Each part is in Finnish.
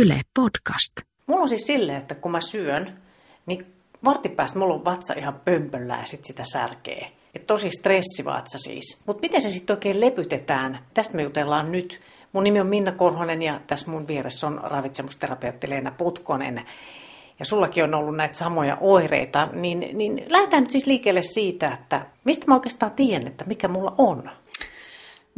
Yle Podcast. Mulla on siis silleen, että kun mä syön, niin varttipäästä mulla on vatsa ihan pömpöllä ja sit sitä särkee. Et tosi stressivatsa siis. Mutta miten se sitten oikein lepytetään? Tästä me jutellaan nyt. Mun nimi on Minna Korhonen ja tässä mun vieressä on ravitsemusterapeutti Leena Putkonen. Ja sullakin on ollut näitä samoja oireita, niin, niin lähdetään nyt siis liikkeelle siitä, että mistä mä oikeastaan tiedän, että mikä mulla on?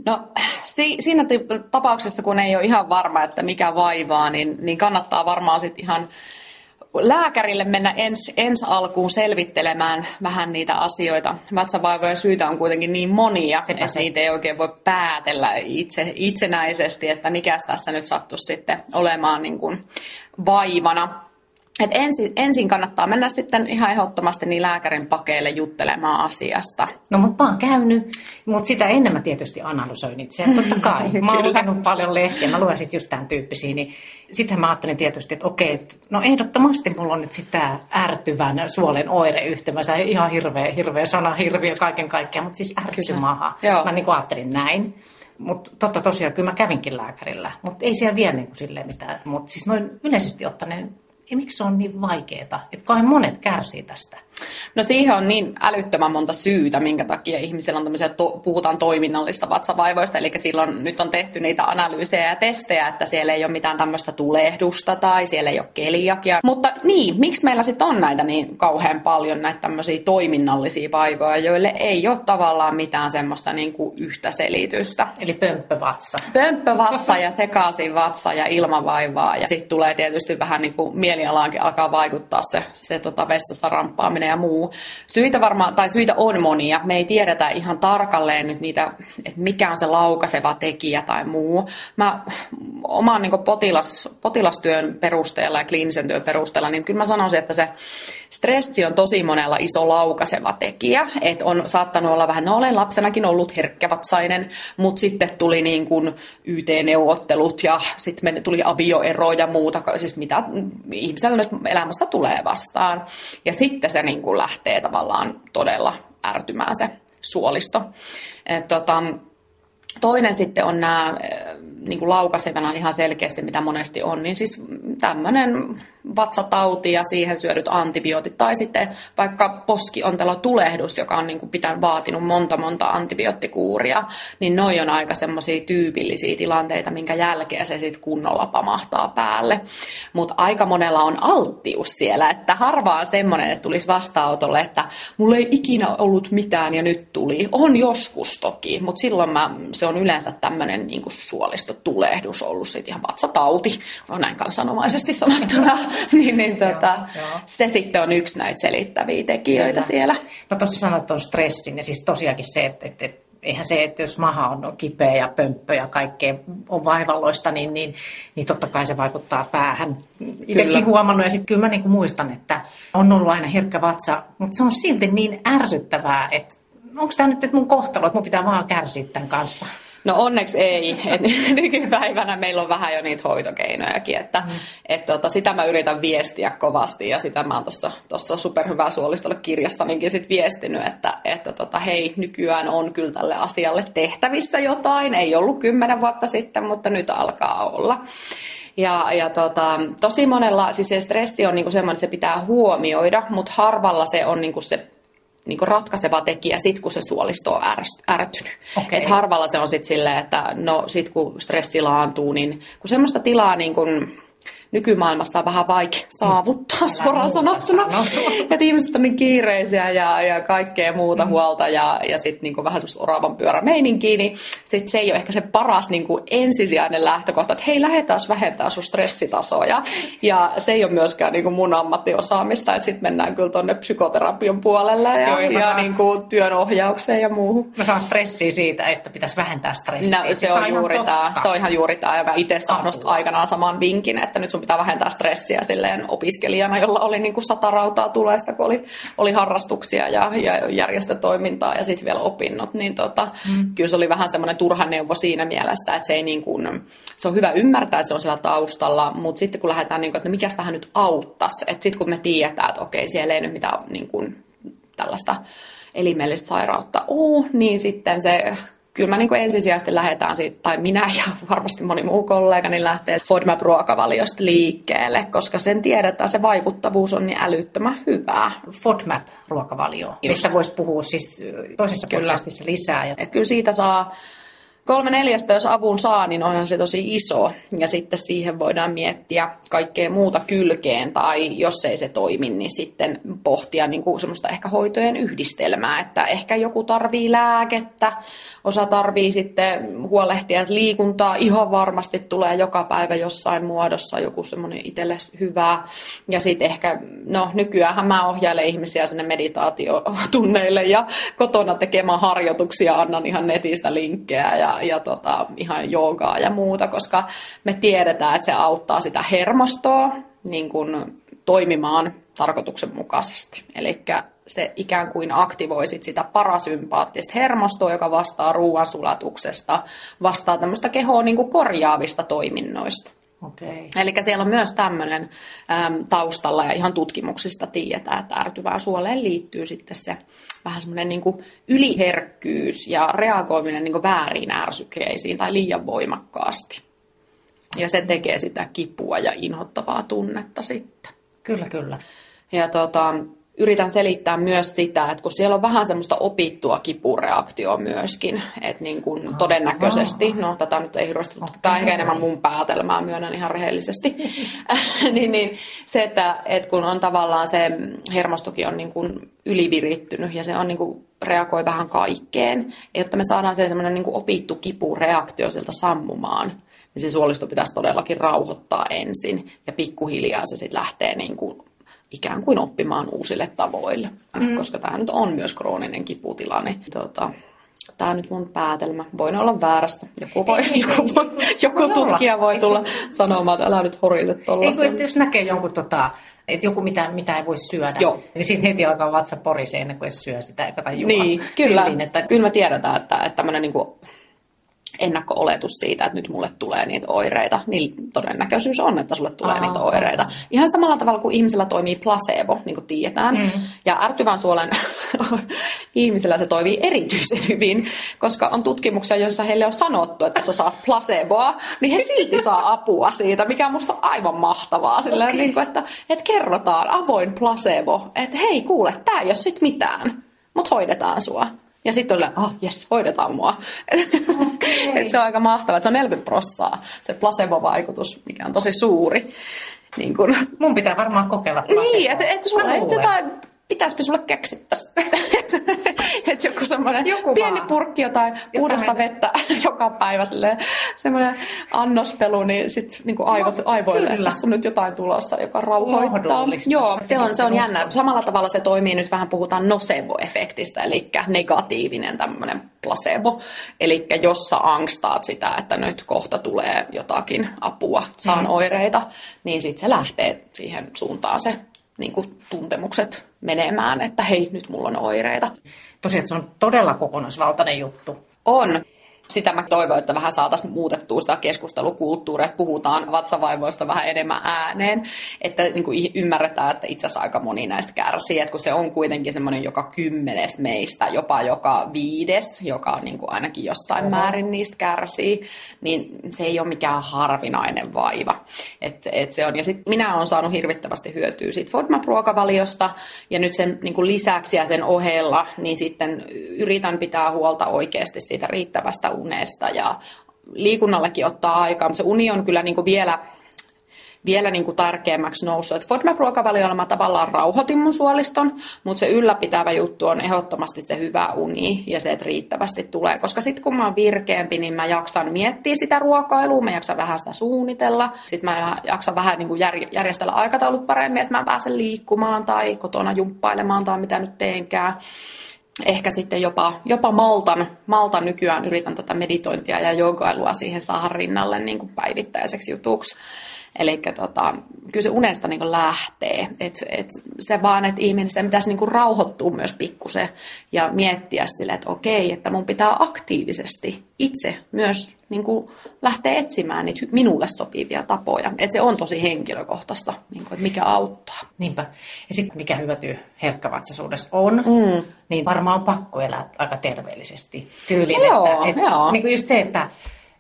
No si- siinä tapauksessa, kun ei ole ihan varma, että mikä vaivaa, niin, niin kannattaa varmaan sitten ihan lääkärille mennä ens, ensi alkuun selvittelemään vähän niitä asioita. Vatsavaivojen syitä on kuitenkin niin monia, Sepä että se. niitä ei oikein voi päätellä itse, itsenäisesti, että mikä tässä nyt sattuisi sitten olemaan niin kuin vaivana. Et ensin, ensin kannattaa mennä sitten ihan ehdottomasti niin lääkärin pakeille juttelemaan asiasta. No mutta mä oon käynyt, mutta sitä ennen mä tietysti analysoin itse. Totta kai. Mä oon lukenut paljon lehtiä, mä luen sitten just tämän tyyppisiä, niin sitten mä ajattelin tietysti, että okei, no ehdottomasti mulla on nyt sitä ärtyvän suolen oireyhtymä. Se on ihan hirveä, hirveä sana, hirviö kaiken kaikkiaan, mutta siis ärtymaha. Mä niin ajattelin näin. Mutta totta tosiaan, kyllä mä kävinkin lääkärillä, mutta ei siellä vielä niin kuin silleen mitään. Mutta siis noin yleisesti ottaen ja miksi se on niin vaikeaa? Että kai monet kärsii tästä. No siihen on niin älyttömän monta syytä, minkä takia ihmisillä on tämmöisiä, to, puhutaan toiminnallista vatsavaivoista, eli silloin nyt on tehty niitä analyysejä ja testejä, että siellä ei ole mitään tämmöistä tulehdusta tai siellä ei ole keliakia. Mutta niin, miksi meillä sitten on näitä niin kauhean paljon näitä tämmöisiä toiminnallisia vaivoja, joille ei ole tavallaan mitään semmoista niin kuin yhtä selitystä. Eli pömppövatsa. Pömppövatsa ja sekaisin vatsa ja ilmavaivaa ja sitten tulee tietysti vähän niin kuin mielialaankin alkaa vaikuttaa se, se tota vessassa ramppaaminen ja muu. Syitä varmaan, tai syitä on monia. Me ei tiedetä ihan tarkalleen nyt niitä, että mikä on se laukaseva tekijä tai muu. Mä oman niin potilas, potilastyön perusteella ja kliinisen työn perusteella, niin kyllä mä sanoisin, että se stressi on tosi monella iso laukaseva tekijä. Että on saattanut olla vähän, no olen lapsenakin ollut herkkävatsainen, mutta sitten tuli niin kuin YT-neuvottelut ja sitten tuli avioero ja muuta, siis mitä ihmisellä nyt elämässä tulee vastaan. Ja sitten se niin kuin lähtee tavallaan todella ärtymään se suolisto. Et tota, toinen sitten on nämä niin kuin laukasevana ihan selkeästi, mitä monesti on, niin siis tämmöinen vatsatauti ja siihen syödyt antibiootit tai sitten vaikka poskiontelotulehdus, joka on niin kuin pitän vaatinut monta monta antibioottikuuria, niin noi on aika semmoisia tyypillisiä tilanteita, minkä jälkeen se sitten kunnolla pamahtaa päälle. Mutta aika monella on alttius siellä, että harva on semmoinen, että tulisi vastaanotolle, että mulla ei ikinä ollut mitään ja nyt tuli. On joskus toki, mutta silloin mä, se on yleensä tämmöinen niin suolistotulehdus ollut sitten ihan vatsatauti, on näin kansanomaisesti sanottuna. niin, niin tota, se sitten on yksi näitä selittäviä tekijöitä Kyllä. siellä. No tuossa sanoit tuon stressin ja siis tosiaankin se, että, että, että eihän se, että jos maha on kipeä ja pömppö ja kaikkea on vaivalloista, niin, niin, niin totta kai se vaikuttaa päähän. Itsekin huomannut ja sitten kyllä mä niinku muistan, että on ollut aina herkkä vatsa, mutta se on silti niin ärsyttävää, että onko tämä nyt että mun kohtalo, että mun pitää vaan kärsiä tämän kanssa. No onneksi ei. Et nykypäivänä meillä on vähän jo niitä hoitokeinojakin, että mm. et tota, sitä mä yritän viestiä kovasti ja sitä mä oon tuossa superhyvää suolistolle kirjassanikin sit viestinyt, että, että tota, hei, nykyään on kyllä tälle asialle tehtävissä jotain. Ei ollut kymmenen vuotta sitten, mutta nyt alkaa olla. Ja, ja tota, tosi monella, siis se stressi on niinku semmoinen, että se pitää huomioida, mutta harvalla se on niinku se niin ratkaiseva tekijä sit, kun se suolisto on ärtynyt. Okay. Et harvalla se on sitten silleen, että no sit kun stressi laantuu, niin kun semmoista tilaa niin kun nykymaailmasta on vähän vaikea saavuttaa mm. suoraan sanottuna. että ihmiset on niin kiireisiä ja, ja kaikkea muuta mm. huolta ja, ja sitten niinku vähän semmoista oravan pyörä meininkiä, niin sit se ei ole ehkä se paras niinku ensisijainen lähtökohta, että hei lähdetään vähentää sun stressitasoja. Ja se ei ole myöskään niinku mun ammattiosaamista, että sitten mennään kyllä tuonne psykoterapian puolelle ja, Joo, ja saan... niinku työnohjaukseen ja muuhun. Mä saan stressiä siitä, että pitäisi vähentää stressiä. No, se, on juuri tämä, se on ihan juuri tämä. Ja mä itse saanut aikanaan saman vinkin, että nyt sun pitää vähentää stressiä silleen opiskelijana, jolla oli niin kuin sata rautaa tulesta, kun oli, oli harrastuksia ja, ja järjestötoimintaa ja sitten vielä opinnot. Niin tota, mm. kyllä se oli vähän semmoinen turha neuvo siinä mielessä, että se ei niin kuin, se on hyvä ymmärtää, että se on siellä taustalla, mutta sitten kun lähdetään, niin kuin, että no mikä tähän nyt auttaisi, että sitten kun me tiedetään, että okei, siellä ei nyt mitään niin kuin, tällaista elimellistä sairautta ole, niin sitten se kyllä mä niin kuin ensisijaisesti lähdetään siitä, tai minä ja varmasti moni muu kollega, niin lähtee FODMAP-ruokavaliosta liikkeelle, koska sen tiedetään, se vaikuttavuus on niin älyttömän hyvää. FODMAP-ruokavalio, mistä voisi puhua siis toisessa kyllä. podcastissa lisää. Et kyllä siitä saa Kolme neljästä, jos avun saa, niin onhan se tosi iso. Ja sitten siihen voidaan miettiä kaikkea muuta kylkeen, tai jos ei se toimi, niin sitten pohtia niin kuin semmoista ehkä hoitojen yhdistelmää, että ehkä joku tarvii lääkettä, osa tarvii sitten huolehtia, että liikuntaa ihan varmasti tulee joka päivä jossain muodossa, joku semmoinen itselle hyvää. Ja sitten ehkä, no nykyään mä ohjailen ihmisiä sinne meditaatiotunneille ja kotona tekemään harjoituksia, annan ihan netistä linkkejä ja ja, tota, ihan joogaa ja muuta, koska me tiedetään, että se auttaa sitä hermostoa niin kuin toimimaan tarkoituksenmukaisesti. Eli se ikään kuin aktivoisit sitä parasympaattista hermostoa, joka vastaa ruoansulatuksesta, vastaa tämmöistä kehoa niin kuin korjaavista toiminnoista. Okay. Eli siellä on myös tämmöinen äm, taustalla ja ihan tutkimuksista tiedetään, että ärtyvään suoleen liittyy sitten se vähän semmoinen niin yliherkkyys ja reagoiminen niin väärin ärsykeisiin tai liian voimakkaasti. Ja se tekee sitä kipua ja inhottavaa tunnetta sitten. Kyllä, kyllä. Ja tota, yritän selittää myös sitä, että kun siellä on vähän semmoista opittua kipureaktioa myöskin, että niin kuin ah, todennäköisesti, no tätä nyt ei hirveästi, okay. tämä on ehkä enemmän mun päätelmää, myönnän ihan rehellisesti, niin, niin se, että, että kun on tavallaan se hermostokin on niin kuin ylivirittynyt ja se on niin kuin reagoi vähän kaikkeen, jotta me saadaan se semmoinen niin kuin opittu kipureaktio sieltä sammumaan, niin se suolisto pitäisi todellakin rauhoittaa ensin ja pikkuhiljaa se sitten lähtee niin kuin ikään kuin oppimaan uusille tavoille, mm. koska tämä nyt on myös krooninen kiputila, niin tota, tämä on nyt mun päätelmä. Voin olla väärässä. Joku, voi, ei, joku, voi, joku voi tutkija olla. voi tulla ei, sanomaan, että älä nyt horise tuolla. Ei, jos näkee jonkun, tota, että joku mitä, mitä ei voi syödä, Joo. niin siinä heti alkaa vatsa porisee ennen kuin syö sitä tajua. Niin, kyllä. Tyyliin, että... Kyllä me tiedetään, että, että tämmöinen niin kuin ennakko-oletus siitä, että nyt mulle tulee niitä oireita, niin todennäköisyys on, että sulle tulee Aa, niitä oireita. Ihan samalla tavalla kuin ihmisellä toimii placebo, niin kuin tiedetään. Mm. Ja ärtyvän suolen ihmisellä se toimii erityisen hyvin, koska on tutkimuksia, joissa heille on sanottu, että sä saat placeboa, niin he silti saa apua siitä, mikä on musta aivan mahtavaa. Silleen, okay. niin kuin, että, että kerrotaan avoin placebo, että hei kuule, tämä ei ole sit mitään, mutta hoidetaan sua. Ja sitten oli, oh jes, hoidetaan mua. Okay. Et se on aika mahtavaa, se on 40 prossaa se placebo-vaikutus, mikä on tosi suuri. Niin kun... Mun pitää varmaan kokeilla placeboa. Niin, että et sulla et jotain pitäisikö sulle keksittäisi? että joku semmoinen joku pieni vaan. purkki jotain puhdasta vettä joka päivä, semmoinen annospelu, niin sitten niin aivot, aivoille, että tässä on nyt jotain tulossa, joka rauhoittaa. Joo, se on, se on jännä. Samalla tavalla se toimii, nyt vähän puhutaan nocebo-efektistä, eli negatiivinen tämmöinen placebo. Eli jos sä angstaat sitä, että nyt kohta tulee jotakin apua, saan mm. oireita, niin sitten se lähtee siihen suuntaan se niin kuin tuntemukset menemään, että hei, nyt mulla on oireita. Tosiaan se on todella kokonaisvaltainen juttu. On sitä mä toivon, että vähän saataisiin muutettua sitä keskustelukulttuuria, että puhutaan vatsavaivoista vähän enemmän ääneen, että niin kuin ymmärretään, että itse asiassa aika moni näistä kärsii, että kun se on kuitenkin semmoinen joka kymmenes meistä, jopa joka viides, joka niin kuin ainakin jossain Oho. määrin niistä kärsii, niin se ei ole mikään harvinainen vaiva. Et, et se on. Ja sit minä olen saanut hirvittävästi hyötyä siitä FODMAP-ruokavaliosta, ja nyt sen niin kuin lisäksi ja sen ohella, niin sitten yritän pitää huolta oikeasti siitä riittävästä unesta ja liikunnallekin ottaa aikaa, mutta se uni on kyllä niin kuin vielä, vielä niin kuin tärkeämmäksi noussut. Et FODMAP-ruokavaliolla mä tavallaan rauhoitin mun suoliston, mutta se ylläpitävä juttu on ehdottomasti se hyvä uni ja se, että riittävästi tulee. Koska sitten kun mä oon virkeämpi, niin mä jaksan miettiä sitä ruokailua, mä jaksan vähän sitä suunnitella. Sitten mä jaksan vähän niin kuin järjestellä aikataulut paremmin, että mä pääsen liikkumaan tai kotona jumppailemaan tai mitä nyt teenkään ehkä sitten jopa, jopa maltan, maltan nykyään yritän tätä meditointia ja jogailua siihen saada rinnalle niin kuin päivittäiseksi jutuksi. Eli tota, kyllä se unesta niin lähtee. Et, et se vaan, että ihminen sen pitäisi niin rauhoittua myös pikkusen ja miettiä sille, että okei, että mun pitää aktiivisesti itse myös niin kuin lähteä etsimään niitä minulle sopivia tapoja. Että se on tosi henkilökohtaista, niin kuin, että mikä auttaa. Niinpä. Ja sitten mikä hyöty herkkävatsaisuudessa on, mm. niin varmaan on pakko elää aika terveellisesti tyyliin. Joo, että, että, joo. Niin kuin just se, että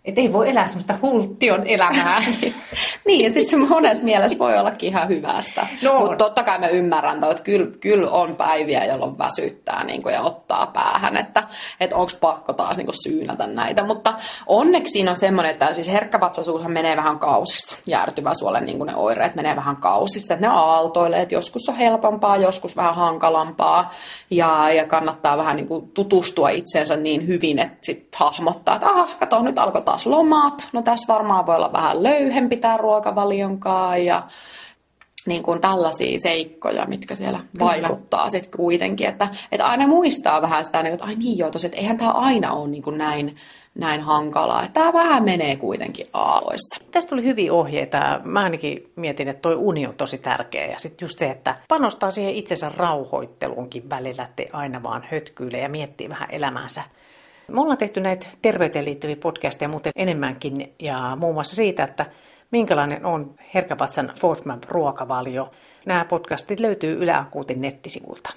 että ei voi elää semmoista hulttion elämää. niin, ja sitten se monessa mielessä voi ollakin ihan hyvästä. No. Mutta totta kai mä ymmärrän, että kyllä, kyllä on päiviä, jolloin väsyttää niin kuin, ja ottaa päähän, että, että onko pakko taas niin kuin, syynätä näitä. Mutta onneksi siinä on semmoinen, että siis herkkävatsaisuushan menee vähän kausissa. Jäärytyvä suolen niin ne oireet menee vähän kausissa. Että ne aaltoilee, että joskus on helpompaa, joskus vähän hankalampaa. Ja, ja kannattaa vähän niin kuin, tutustua itseensä niin hyvin, että sitten hahmottaa, että ah, kato, nyt alkoi taas lomat. No tässä varmaan voi olla vähän löyhempi tämä ruokavalionkaan ja niin kuin tällaisia seikkoja, mitkä siellä Kyllä. vaikuttaa sitten kuitenkin. Että, että aina muistaa vähän sitä, niin että ai niin joo, tosi, että eihän tämä aina ole niin kuin näin, näin hankalaa. Että tämä vähän menee kuitenkin aaloissa. Tästä tuli hyviä ohjeita. Mä ainakin mietin, että toi uni on tosi tärkeä. Ja sitten just se, että panostaa siihen itsensä rauhoitteluunkin välillä, ettei aina vaan hötkyile ja miettii vähän elämäänsä me ollaan tehty näitä terveyteen liittyviä podcasteja muuten enemmänkin ja muun muassa siitä, että minkälainen on herkävatsan FODMAP ruokavalio. Nämä podcastit löytyy Yle Akuutin nettisivuilta.